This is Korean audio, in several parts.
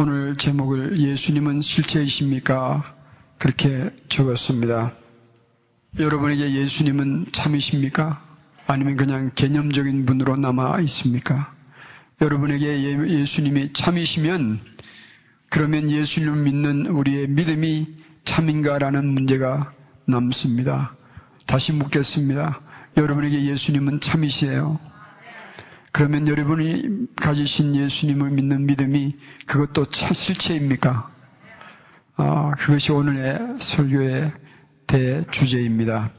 오늘 제목을 예수님은 실체이십니까? 그렇게 적었습니다. 여러분에게 예수님은 참이십니까? 아니면 그냥 개념적인 분으로 남아 있습니까? 여러분에게 예, 예수님이 참이시면 그러면 예수님을 믿는 우리의 믿음이 참인가라는 문제가 남습니다. 다시 묻겠습니다. 여러분에게 예수님은 참이시에요. 그러면 여러분이 가지신 예수님을 믿는 믿음이 그것도 차 실체입니까? 아, 그것이 오늘의 설교의 대주제입니다.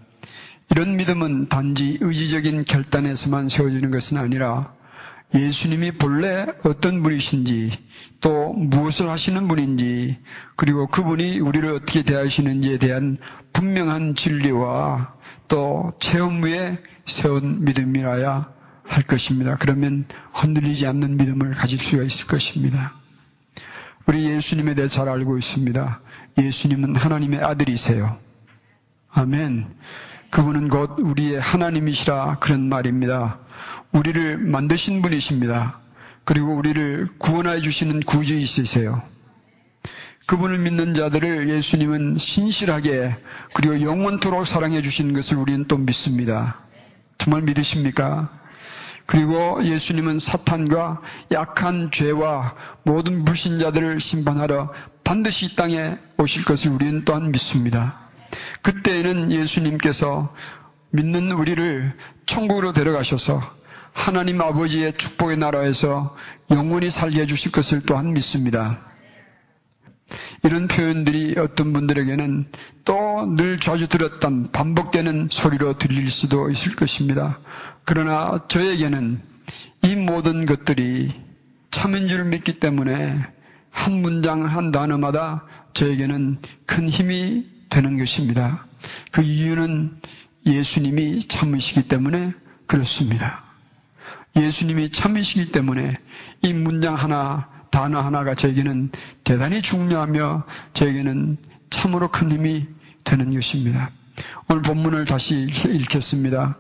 이런 믿음은 단지 의지적인 결단에서만 세워지는 것은 아니라 예수님이 본래 어떤 분이신지 또 무엇을 하시는 분인지 그리고 그분이 우리를 어떻게 대하시는지에 대한 분명한 진리와 또 체험 위에 세운 믿음이라야 할 것입니다. 그러면 흔들리지 않는 믿음을 가질 수가 있을 것입니다. 우리 예수님에 대해 잘 알고 있습니다. 예수님은 하나님의 아들이세요. 아멘. 그분은 곧 우리의 하나님이시라 그런 말입니다. 우리를 만드신 분이십니다. 그리고 우리를 구원해 주시는 구주이시세요. 그분을 믿는 자들을 예수님은 신실하게 그리고 영원토록 사랑해 주시는 것을 우리는 또 믿습니다. 정말 믿으십니까? 그리고 예수님은 사탄과 약한 죄와 모든 불신자들을 심판하러 반드시 이 땅에 오실 것을 우리는 또한 믿습니다. 그때에는 예수님께서 믿는 우리를 천국으로 데려가셔서 하나님 아버지의 축복의 나라에서 영원히 살게 해주실 것을 또한 믿습니다. 이런 표현들이 어떤 분들에게는 또 늘 자주 들었던 반복되는 소리로 들릴 수도 있을 것입니다. 그러나 저에게는 이 모든 것들이 참인 줄 믿기 때문에 한 문장 한 단어마다 저에게는 큰 힘이 되는 것입니다. 그 이유는 예수님이 참으시기 때문에 그렇습니다. 예수님이 참으시기 때문에 이 문장 하나, 단어 하나가 저에게는 대단히 중요하며 저에게는 참으로 큰 힘이 되는 것입니다. 오늘 본문을 다시 읽겠습니다.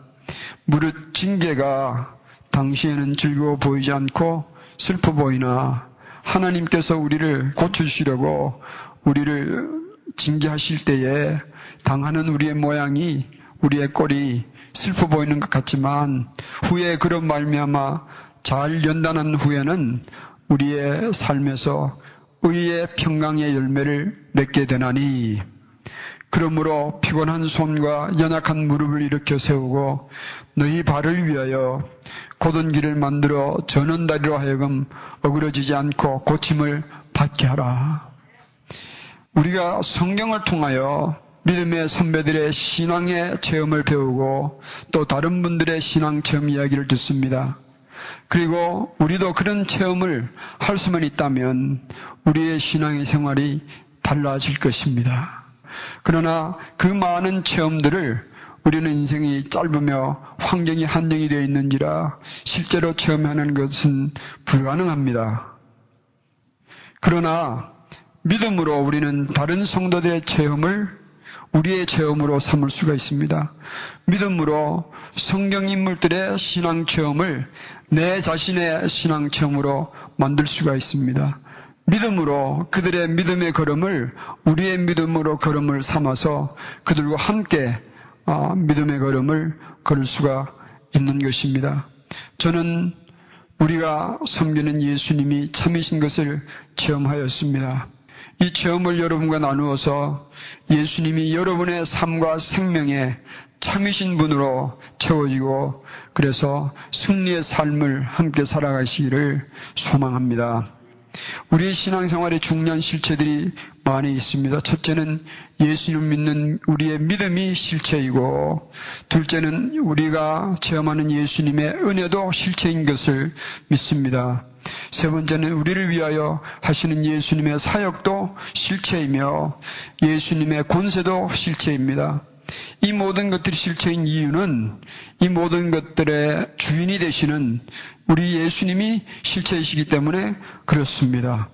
무릇 징계가 당시에는 즐거워 보이지 않고 슬퍼 보이나 하나님께서 우리를 고쳐주시려고 우리를 징계하실 때에 당하는 우리의 모양이 우리의 꼴이 슬퍼 보이는 것 같지만 후에 그런 말미암아 잘 연단한 후에는 우리의 삶에서 의의 평강의 열매를 맺게 되나니 그러므로 피곤한 손과 연약한 무릎을 일으켜 세우고 너희 발을 위하여 고든 길을 만들어 저는 다리로 하여금 어그러지지 않고 고침을 받게 하라. 우리가 성경을 통하여 믿음의 선배들의 신앙의 체험을 배우고 또 다른 분들의 신앙 체험 이야기를 듣습니다. 그리고 우리도 그런 체험을 할 수만 있다면 우리의 신앙의 생활이 달라질 것입니다. 그러나 그 많은 체험들을 우리는 인생이 짧으며 환경이 한정이 되어 있는지라 실제로 체험하는 것은 불가능합니다. 그러나 믿음으로 우리는 다른 성도들의 체험을 우리의 체험으로 삼을 수가 있습니다. 믿음으로 성경 인물들의 신앙 체험을 내 자신의 신앙 체험으로 만들 수가 있습니다. 믿음으로 그들의 믿음의 걸음을 우리의 믿음으로 걸음을 삼아서 그들과 함께 어, 믿음의 걸음을 걸을 수가 있는 것입니다. 저는 우리가 섬기는 예수님이 참이신 것을 체험하였습니다. 이 체험을 여러분과 나누어서 예수님이 여러분의 삶과 생명에 참이신 분으로 채워지고 그래서 승리의 삶을 함께 살아가시기를 소망합니다. 우리의 신앙생활에 중요한 실체들이 많이 있습니다. 첫째는 예수님 믿는 우리의 믿음이 실체이고, 둘째는 우리가 체험하는 예수님의 은혜도 실체인 것을 믿습니다. 세 번째는 우리를 위하여 하시는 예수님의 사역도 실체이며, 예수님의 권세도 실체입니다. 이 모든 것들이 실체인 이유는 이 모든 것들의 주인이 되시는 우리 예수님이 실체이시기 때문에 그렇습니다.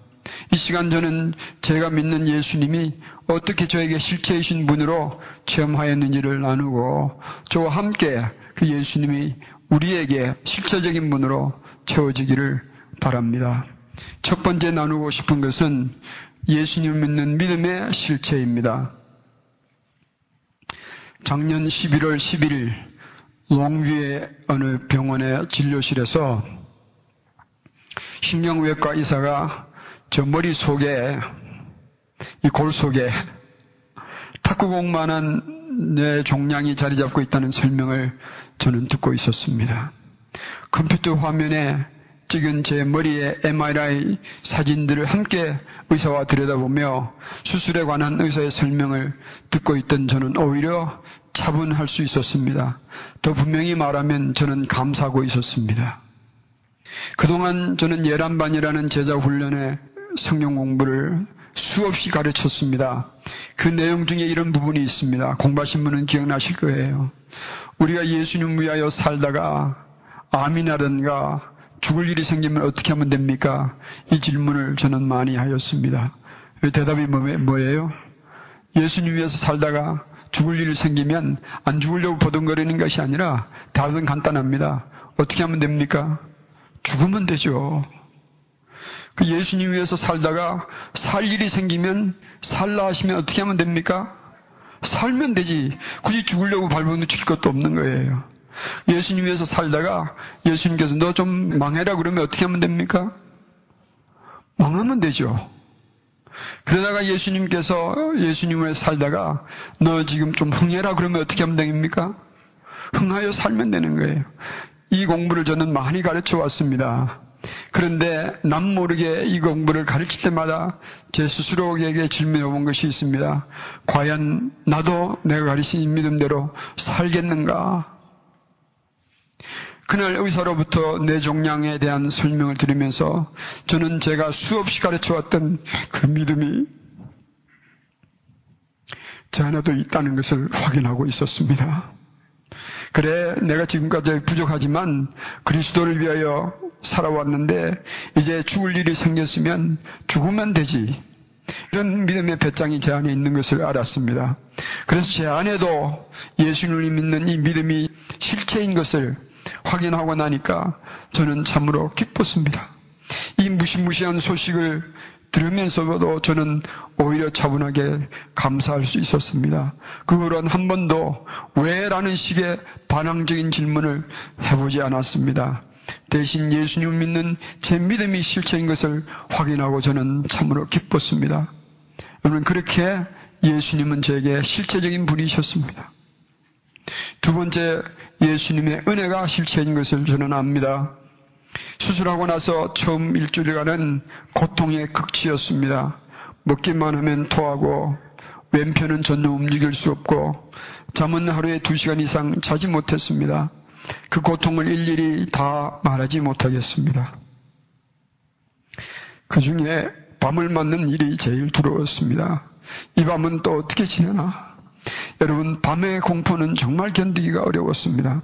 이 시간 저는 제가 믿는 예수님이 어떻게 저에게 실체이신 분으로 체험하였는지를 나누고 저와 함께 그 예수님이 우리에게 실체적인 분으로 채워지기를 바랍니다. 첫 번째 나누고 싶은 것은 예수님 믿는 믿음의 실체입니다. 작년 11월 11일 롱뷰의 어느 병원의 진료실에서 신경외과 의사가 저 머릿속에 이 골 속에 탁구공만한 내 종양이 자리 잡고 있다는 설명을 저는 듣고 있었습니다. 컴퓨터 화면에 찍은 제 머리의 MRI 사진들을 함께 의사와 들여다보며 수술에 관한 의사의 설명을 듣고 있던 저는 오히려 차분할 수 있었습니다. 더 분명히 말하면 저는 감사하고 있었습니다. 그동안 저는 예란반이라는 제자 훈련에 성경 공부를 수없이 가르쳤습니다. 그 내용 중에 이런 부분이 있습니다. 공부하신 분은 기억나실 거예요. 우리가 예수님 위하여 살다가 암이라든가 죽을 일이 생기면 어떻게 하면 됩니까? 이 질문을 저는 많이 하였습니다. 대답이 뭐, 뭐예요? 예수님 위해서 살다가 죽을 일이 생기면 안 죽으려고 버둥거리는 것이 아니라 답은 간단합니다. 어떻게 하면 됩니까? 죽으면 되죠. 그 예수님 위해서 살다가 살 일이 생기면 살라 하시면 어떻게 하면 됩니까? 살면 되지. 굳이 죽으려고 발버둥 칠 것도 없는 거예요. 예수님 위해서 살다가 예수님께서 너 좀 망해라 그러면 어떻게 하면 됩니까? 망하면 되죠. 그러다가 예수님께서 예수님을 살다가 너 지금 좀 흥해라 그러면 어떻게 하면 됩니까? 흥하여 살면 되는 거예요. 이 공부를 저는 많이 가르쳐 왔습니다. 그런데 남 모르게 이 공부를 가르칠 때마다 제 스스로에게 질문해 본 것이 있습니다. 과연 나도 내가 가르친 믿음대로 살겠는가? 그날 의사로부터 내 종양에 대한 설명을 들으면서 저는 제가 수없이 가르쳐왔던 그 믿음이 제 안에도 있다는 것을 확인하고 있었습니다. 그래, 내가 지금까지 부족하지만 그리스도를 위하여 살아왔는데 이제 죽을 일이 생겼으면 죽으면 되지. 이런 믿음의 배짱이 제 안에 있는 것을 알았습니다. 그래서 제 안에도 예수님을 믿는 이 믿음이 실체인 것을 확인하고 나니까 저는 참으로 기뻤습니다. 이 무시무시한 소식을 들으면서도 저는 오히려 차분하게 감사할 수 있었습니다. 그 후로는 한 번도 왜 라는 식의 반항적인 질문을 해보지 않았습니다. 대신 예수님을 믿는 제 믿음이 실체인 것을 확인하고 저는 참으로 기뻤습니다. 여러분, 그렇게 예수님은 저에게 실체적인 분이셨습니다. 두 번째, 예수님의 은혜가 실체인 것을 저는 압니다. 수술하고 나서 처음 일주일간은 고통의 극치였습니다. 먹기만 하면 토하고 왼편은 전혀 움직일 수 없고 잠은 하루에 두 시간 이상 자지 못했습니다. 그 고통을 일일이 다 말하지 못하겠습니다. 그 중에 밤을 맞는 일이 제일 두려웠습니다. 이 밤은 또 어떻게 지내나? 여러분, 밤의 공포는 정말 견디기가 어려웠습니다.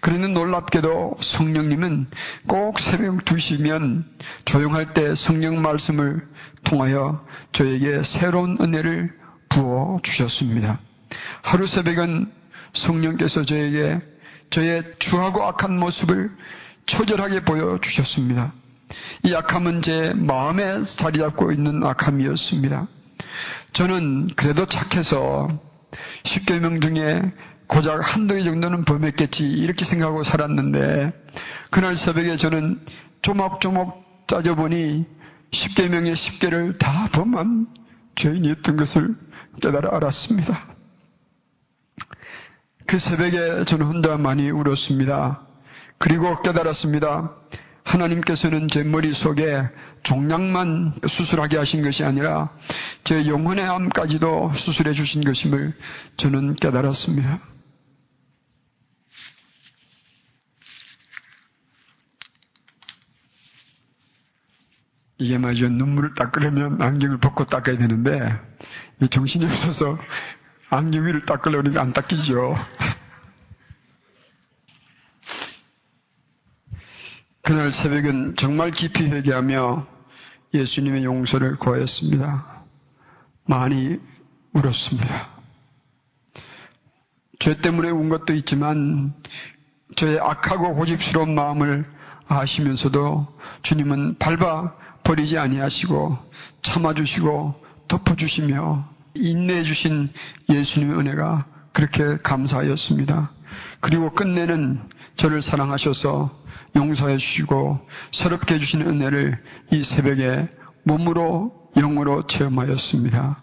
그러는 놀랍게도 성령님은 꼭 새벽 2시면 조용할 때 성령 말씀을 통하여 저에게 새로운 은혜를 부어 주셨습니다. 하루 새벽은 성령께서 저에게 저의 주하고 악한 모습을 처절하게 보여 주셨습니다. 이 악함은 제 마음에 자리 잡고 있는 악함이었습니다. 저는 그래도 착해서 십계명 중에 고작 한두 개 정도는 범했겠지 이렇게 생각하고 살았는데 그날 새벽에 저는 조목조목 따져보니 십계명의 십계를 다 범한 죄인이었던 것을 깨달아 알았습니다. 그 새벽에 저는 혼자 많이 울었습니다. 그리고 깨달았습니다. 하나님께서는 제 머릿속에 종양만 수술하게 하신 것이 아니라 제 영혼의 암까지도 수술해 주신 것임을 저는 깨달았습니다. 이게 말이죠. 눈물을 닦으려면 안경을 벗고 닦아야 되는데, 정신이 없어서 안경 위를 닦으려니까 안 닦이죠. 그날 새벽은 정말 깊이 회개하며 예수님의 용서를 구하였습니다. 많이 울었습니다. 죄 때문에 운 것도 있지만 저의 악하고 고집스러운 마음을 아시면서도 주님은 밟아 버리지 아니하시고 참아주시고 덮어주시며 인내해 주신 예수님의 은혜가 그렇게 감사하였습니다. 그리고 끝내는 저를 사랑하셔서 용서해 주시고 새롭게 해주시는 은혜를 이 새벽에 몸으로 영으로 체험하였습니다.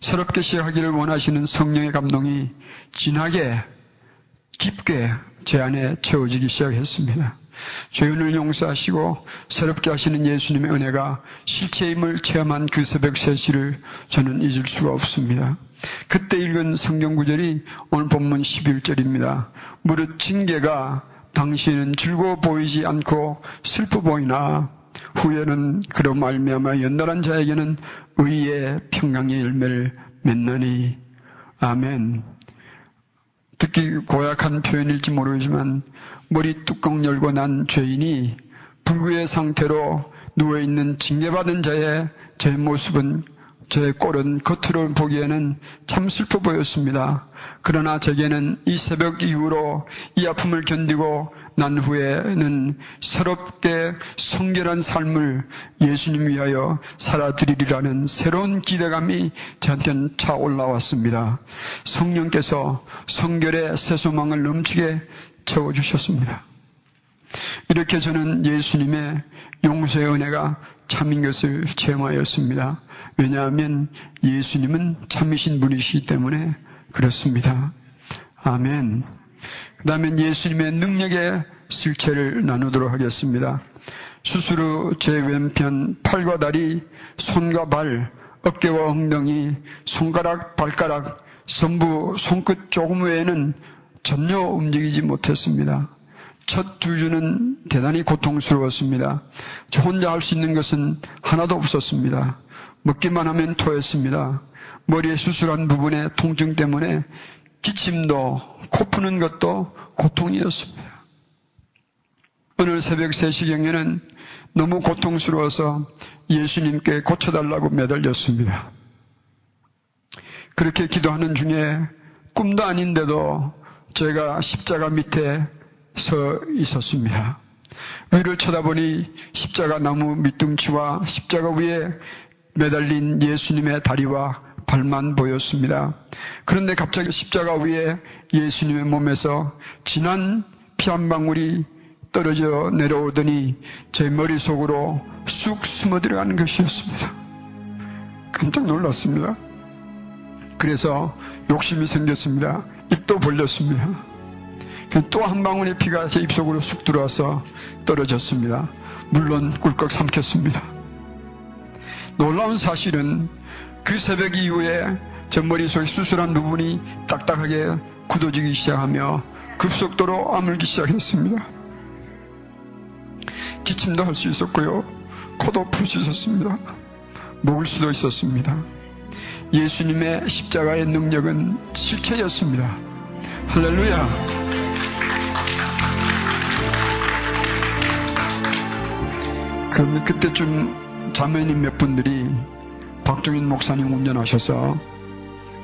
새롭게 시작하기를 원하시는 성령의 감동이 진하게 깊게 제 안에 채워지기 시작했습니다. 죄인을 용서하시고 새롭게 하시는 예수님의 은혜가 실체임을 체험한 그 새벽 3시를 저는 잊을 수가 없습니다. 그때 읽은 성경 구절이 오늘 본문 11절입니다. 무릇 징계가 당신은 즐거워 보이지 않고 슬퍼 보이나 후에는 그로 말미암아 연달한 자에게는 의의 평강의 열매를 맺나니 아멘. 듣기 고약한 표현일지 모르지만 머리 뚜껑 열고 난 죄인이 불구의 상태로 누워 있는 징계받은 자의 제 모습은 제 꼴은 겉으로 보기에는 참 슬퍼 보였습니다. 그러나 제게는 이 새벽 이후로 이 아픔을 견디고 난 후에는 새롭게 성결한 삶을 예수님 위하여 살아드리리라는 새로운 기대감이 저한테는 차 올라왔습니다. 성령께서 성결의 새 소망을 넘치게 채워주셨습니다. 이렇게 저는 예수님의 용서의 은혜가 참인 것을 체험하였습니다. 왜냐하면 예수님은 참이신 분이시기 때문에 그렇습니다. 아멘. 그 다음엔 예수님의 능력의 실체를 나누도록 하겠습니다. 수술 후 제 왼편 팔과 다리, 손과 발, 어깨와 엉덩이, 손가락, 발가락, 전부 손끝 조금 외에는 전혀 움직이지 못했습니다. 첫 두 주는 대단히 고통스러웠습니다. 저 혼자 할 수 있는 것은 하나도 없었습니다. 먹기만 하면 토했습니다. 머리에 수술한 부분의 통증 때문에 기침도 코 푸는 것도 고통이었습니다. 오늘 새벽 3시경에는 너무 고통스러워서 예수님께 고쳐달라고 매달렸습니다. 그렇게 기도하는 중에 꿈도 아닌데도 제가 십자가 밑에 서 있었습니다. 위를 쳐다보니 십자가 나무 밑둥치와 십자가 위에 매달린 예수님의 다리와 발만 보였습니다. 그런데 갑자기 십자가 위에 예수님의 몸에서 진한 피 한 방울이 떨어져 내려오더니 제 머릿속으로 쑥 숨어 들어가는 것이었습니다. 깜짝 놀랐습니다. 그래서 욕심이 생겼습니다. 입도 벌렸습니다. 그또한 방울의 피가 제 입속으로 쑥 들어와서 떨어졌습니다. 물론 꿀꺽 삼켰습니다. 놀라운 사실은 그 새벽 이후에 저 머릿속에 수술한 부분이 딱딱하게 굳어지기 시작하며 급속도로 아물기 시작했습니다. 기침도 할 수 있었고요. 코도 풀 수 있었습니다. 먹을 수도 있었습니다. 예수님의 십자가의 능력은 실체였습니다. 할렐루야! 그럼 그때쯤 자매님 몇 분들이 박종인 목사님 운전하셔서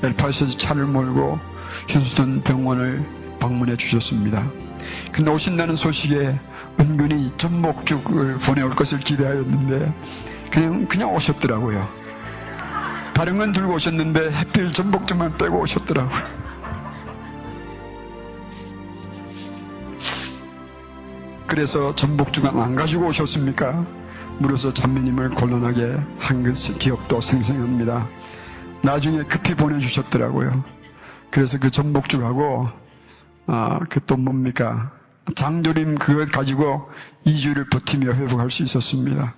엘파에서 차를 몰고 휴스턴 병원을 방문해 주셨습니다. 근데 오신다는 소식에 은근히 전복죽을 보내올 것을 기대하였는데 그냥 그냥 오셨더라고요. 다른 건 들고 오셨는데 해필 전복죽만 빼고 오셨더라고요. 그래서 전복죽은 안 가지고 오셨습니까? 물어서 잔매님을 곤란하게 한 것이 기억도 생생합니다. 나중에 급히 보내주셨더라고요. 그래서 그 전복죽하고 아, 그 또 뭡니까? 장조림 그걸 가지고 2주를 버티며 회복할 수 있었습니다.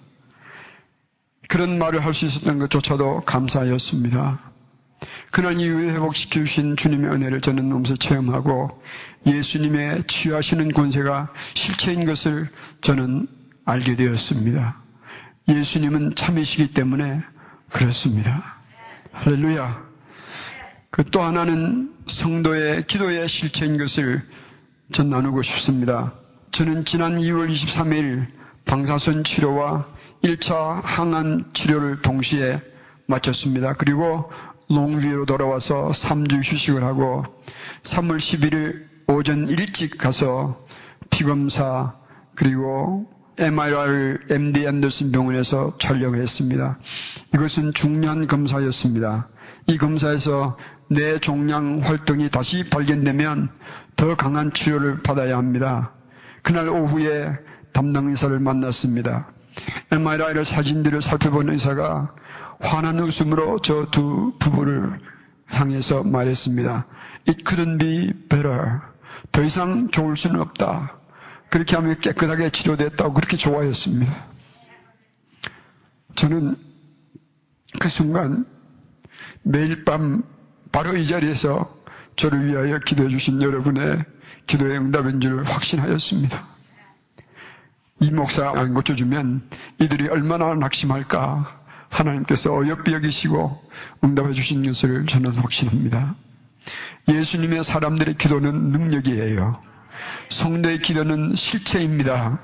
그런 말을 할 수 있었던 것조차도 감사하였습니다. 그날 이후에 회복시켜 주신 주님의 은혜를 저는 몸소 체험하고 예수님의 치유하시는 권세가 실체인 것을 저는 알게 되었습니다. 예수님은 참이시기 때문에 그렇습니다. 할렐루야. 그 또 하나는 성도의 기도의 실체인 것을 전 나누고 싶습니다. 저는 지난 2월 23일 방사선 치료와 1차 항암 치료를 동시에 마쳤습니다. 그리고 롱위로 돌아와서 3주 휴식을 하고 3월 11일 오전 일찍 가서 피검사 그리고 MRI를 MD 앤더슨 병원에서 촬영을 했습니다. 이것은 중년 검사였습니다. 이 검사에서 뇌 종양 활동이 다시 발견되면 더 강한 치료를 받아야 합니다. 그날 오후에 담당 의사를 만났습니다. MRI를 사진들을 살펴본 의사가 환한 웃음으로 저 두 부부를 향해서 말했습니다. It couldn't be better. 더 이상 좋을 수는 없다. 그렇게 하면 깨끗하게 치료됐다고 그렇게 좋아했습니다. 저는 그 순간 매일 밤 바로 이 자리에서 저를 위하여 기도해 주신 여러분의 기도의 응답인 줄 확신하였습니다. 이 목사 안 고쳐주면 이들이 얼마나 낙심할까 하나님께서 어여삐 여기시고 응답해 주신 것을 저는 확신합니다. 예수님의 사람들의 기도는 능력이에요. 성도의 기도는 실체입니다.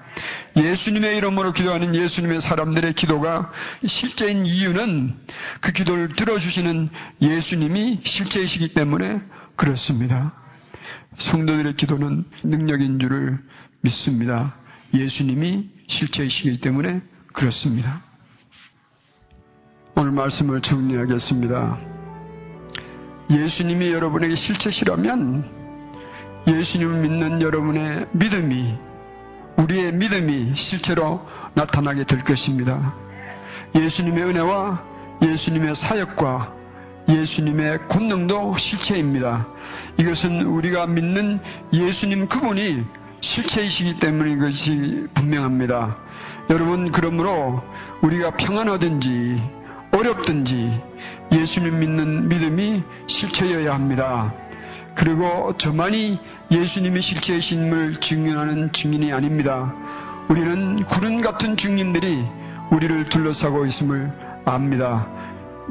예수님의 이름으로 기도하는 예수님의 사람들의 기도가 실제인 이유는 그 기도를 들어주시는 예수님이 실체이시기 때문에 그렇습니다. 성도들의 기도는 능력인 줄을 믿습니다. 예수님이 실체이시기 때문에 그렇습니다. 오늘 말씀을 정리하겠습니다. 예수님이 여러분에게 실체시라면 예수님을 믿는 여러분의 믿음이 우리의 믿음이 실제로 나타나게 될 것입니다. 예수님의 은혜와 예수님의 사역과 예수님의 권능도 실체입니다. 이것은 우리가 믿는 예수님 그분이 실체이시기 때문인 것이 분명합니다. 여러분, 그러므로 우리가 평안하든지 어렵든지 예수님 믿는 믿음이 실체여야 합니다. 그리고 저만이 예수님의 실체이신을 증인하는 증인이 아닙니다. 우리는 구름 같은 증인들이 우리를 둘러싸고 있음을 압니다.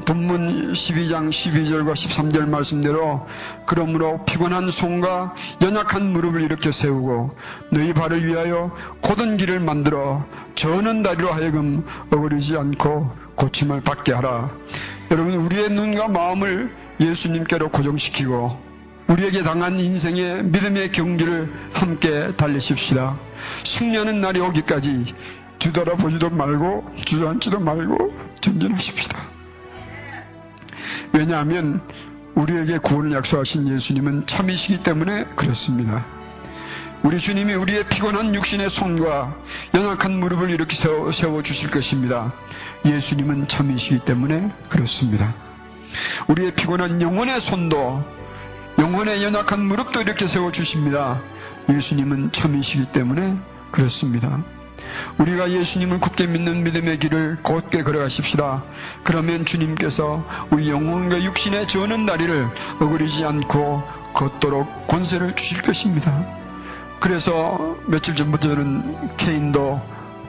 본문 12장 12절과 13절 말씀대로 그러므로 피곤한 손과 연약한 무릎을 일으켜 세우고 너희 발을 위하여 고든 길을 만들어 저는 다리로 하여금 어그리지 않고 고침을 받게 하라. 여러분 우리의 눈과 마음을 예수님께로 고정시키고 우리에게 당한 인생의 믿음의 경기를 함께 달리십시다. 숙련은 날이 오기까지 뒤돌아보지도 말고 주저앉지도 말고 전진하십시다. 왜냐하면 우리에게 구원을 약속하신 예수님은 참이시기 때문에 그렇습니다. 우리 주님이 우리의 피곤한 육신의 손과 연약한 무릎을 이렇게 세워, 세워 주실 것입니다. 예수님은 참이시기 때문에 그렇습니다. 우리의 피곤한 영혼의 손도 영혼의 연약한 무릎도 이렇게 세워주십니다. 예수님은 참이시기 때문에 그렇습니다. 우리가 예수님을 굳게 믿는 믿음의 길을 곧게 걸어가십시다. 그러면 주님께서 우리 영혼과 육신의 저는 다리를 어그리지 않고 걷도록 권세를 주실 것입니다. 그래서 며칠 전부터 저는 케인도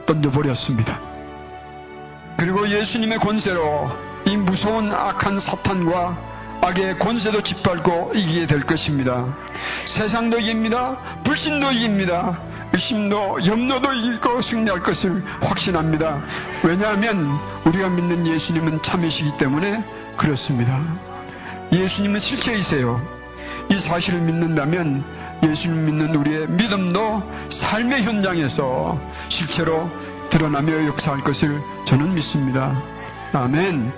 던져버렸습니다. 그리고 예수님의 권세로 이 무서운 악한 사탄과 악의 권세도 짓밟고 이기게 될 것입니다. 세상도 이깁니다. 불신도 이깁니다. 의심도 염려도 이기고 승리할 것을 확신합니다. 왜냐하면 우리가 믿는 예수님은 참이시기 때문에 그렇습니다. 예수님은 실체이세요. 이 사실을 믿는다면 예수님 믿는 우리의 믿음도 삶의 현장에서 실체로 드러나며 역사할 것을 저는 믿습니다. 아멘.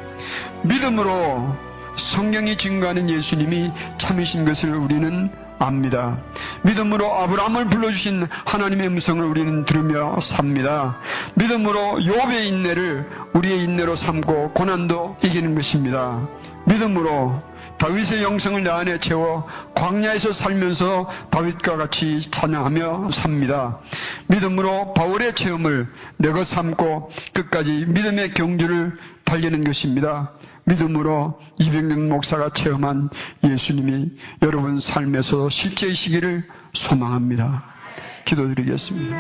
믿음으로 성경이 증거하는 예수님이 참이신 것을 우리는 압니다. 믿음으로 아브라함을 불러주신 하나님의 음성을 우리는 들으며 삽니다. 믿음으로 욥의 인내를 우리의 인내로 삼고 고난도 이기는 것입니다. 믿음으로 다윗의 영성을 내 안에 채워 광야에서 살면서 다윗과 같이 찬양하며 삽니다. 믿음으로 바울의 체험을 내가 삼고 끝까지 믿음의 경주를 달리는 것입니다. 믿음으로 200년 목사가 체험한 예수님이 여러분 삶에서 실제이시기를 소망합니다. 기도드리겠습니다.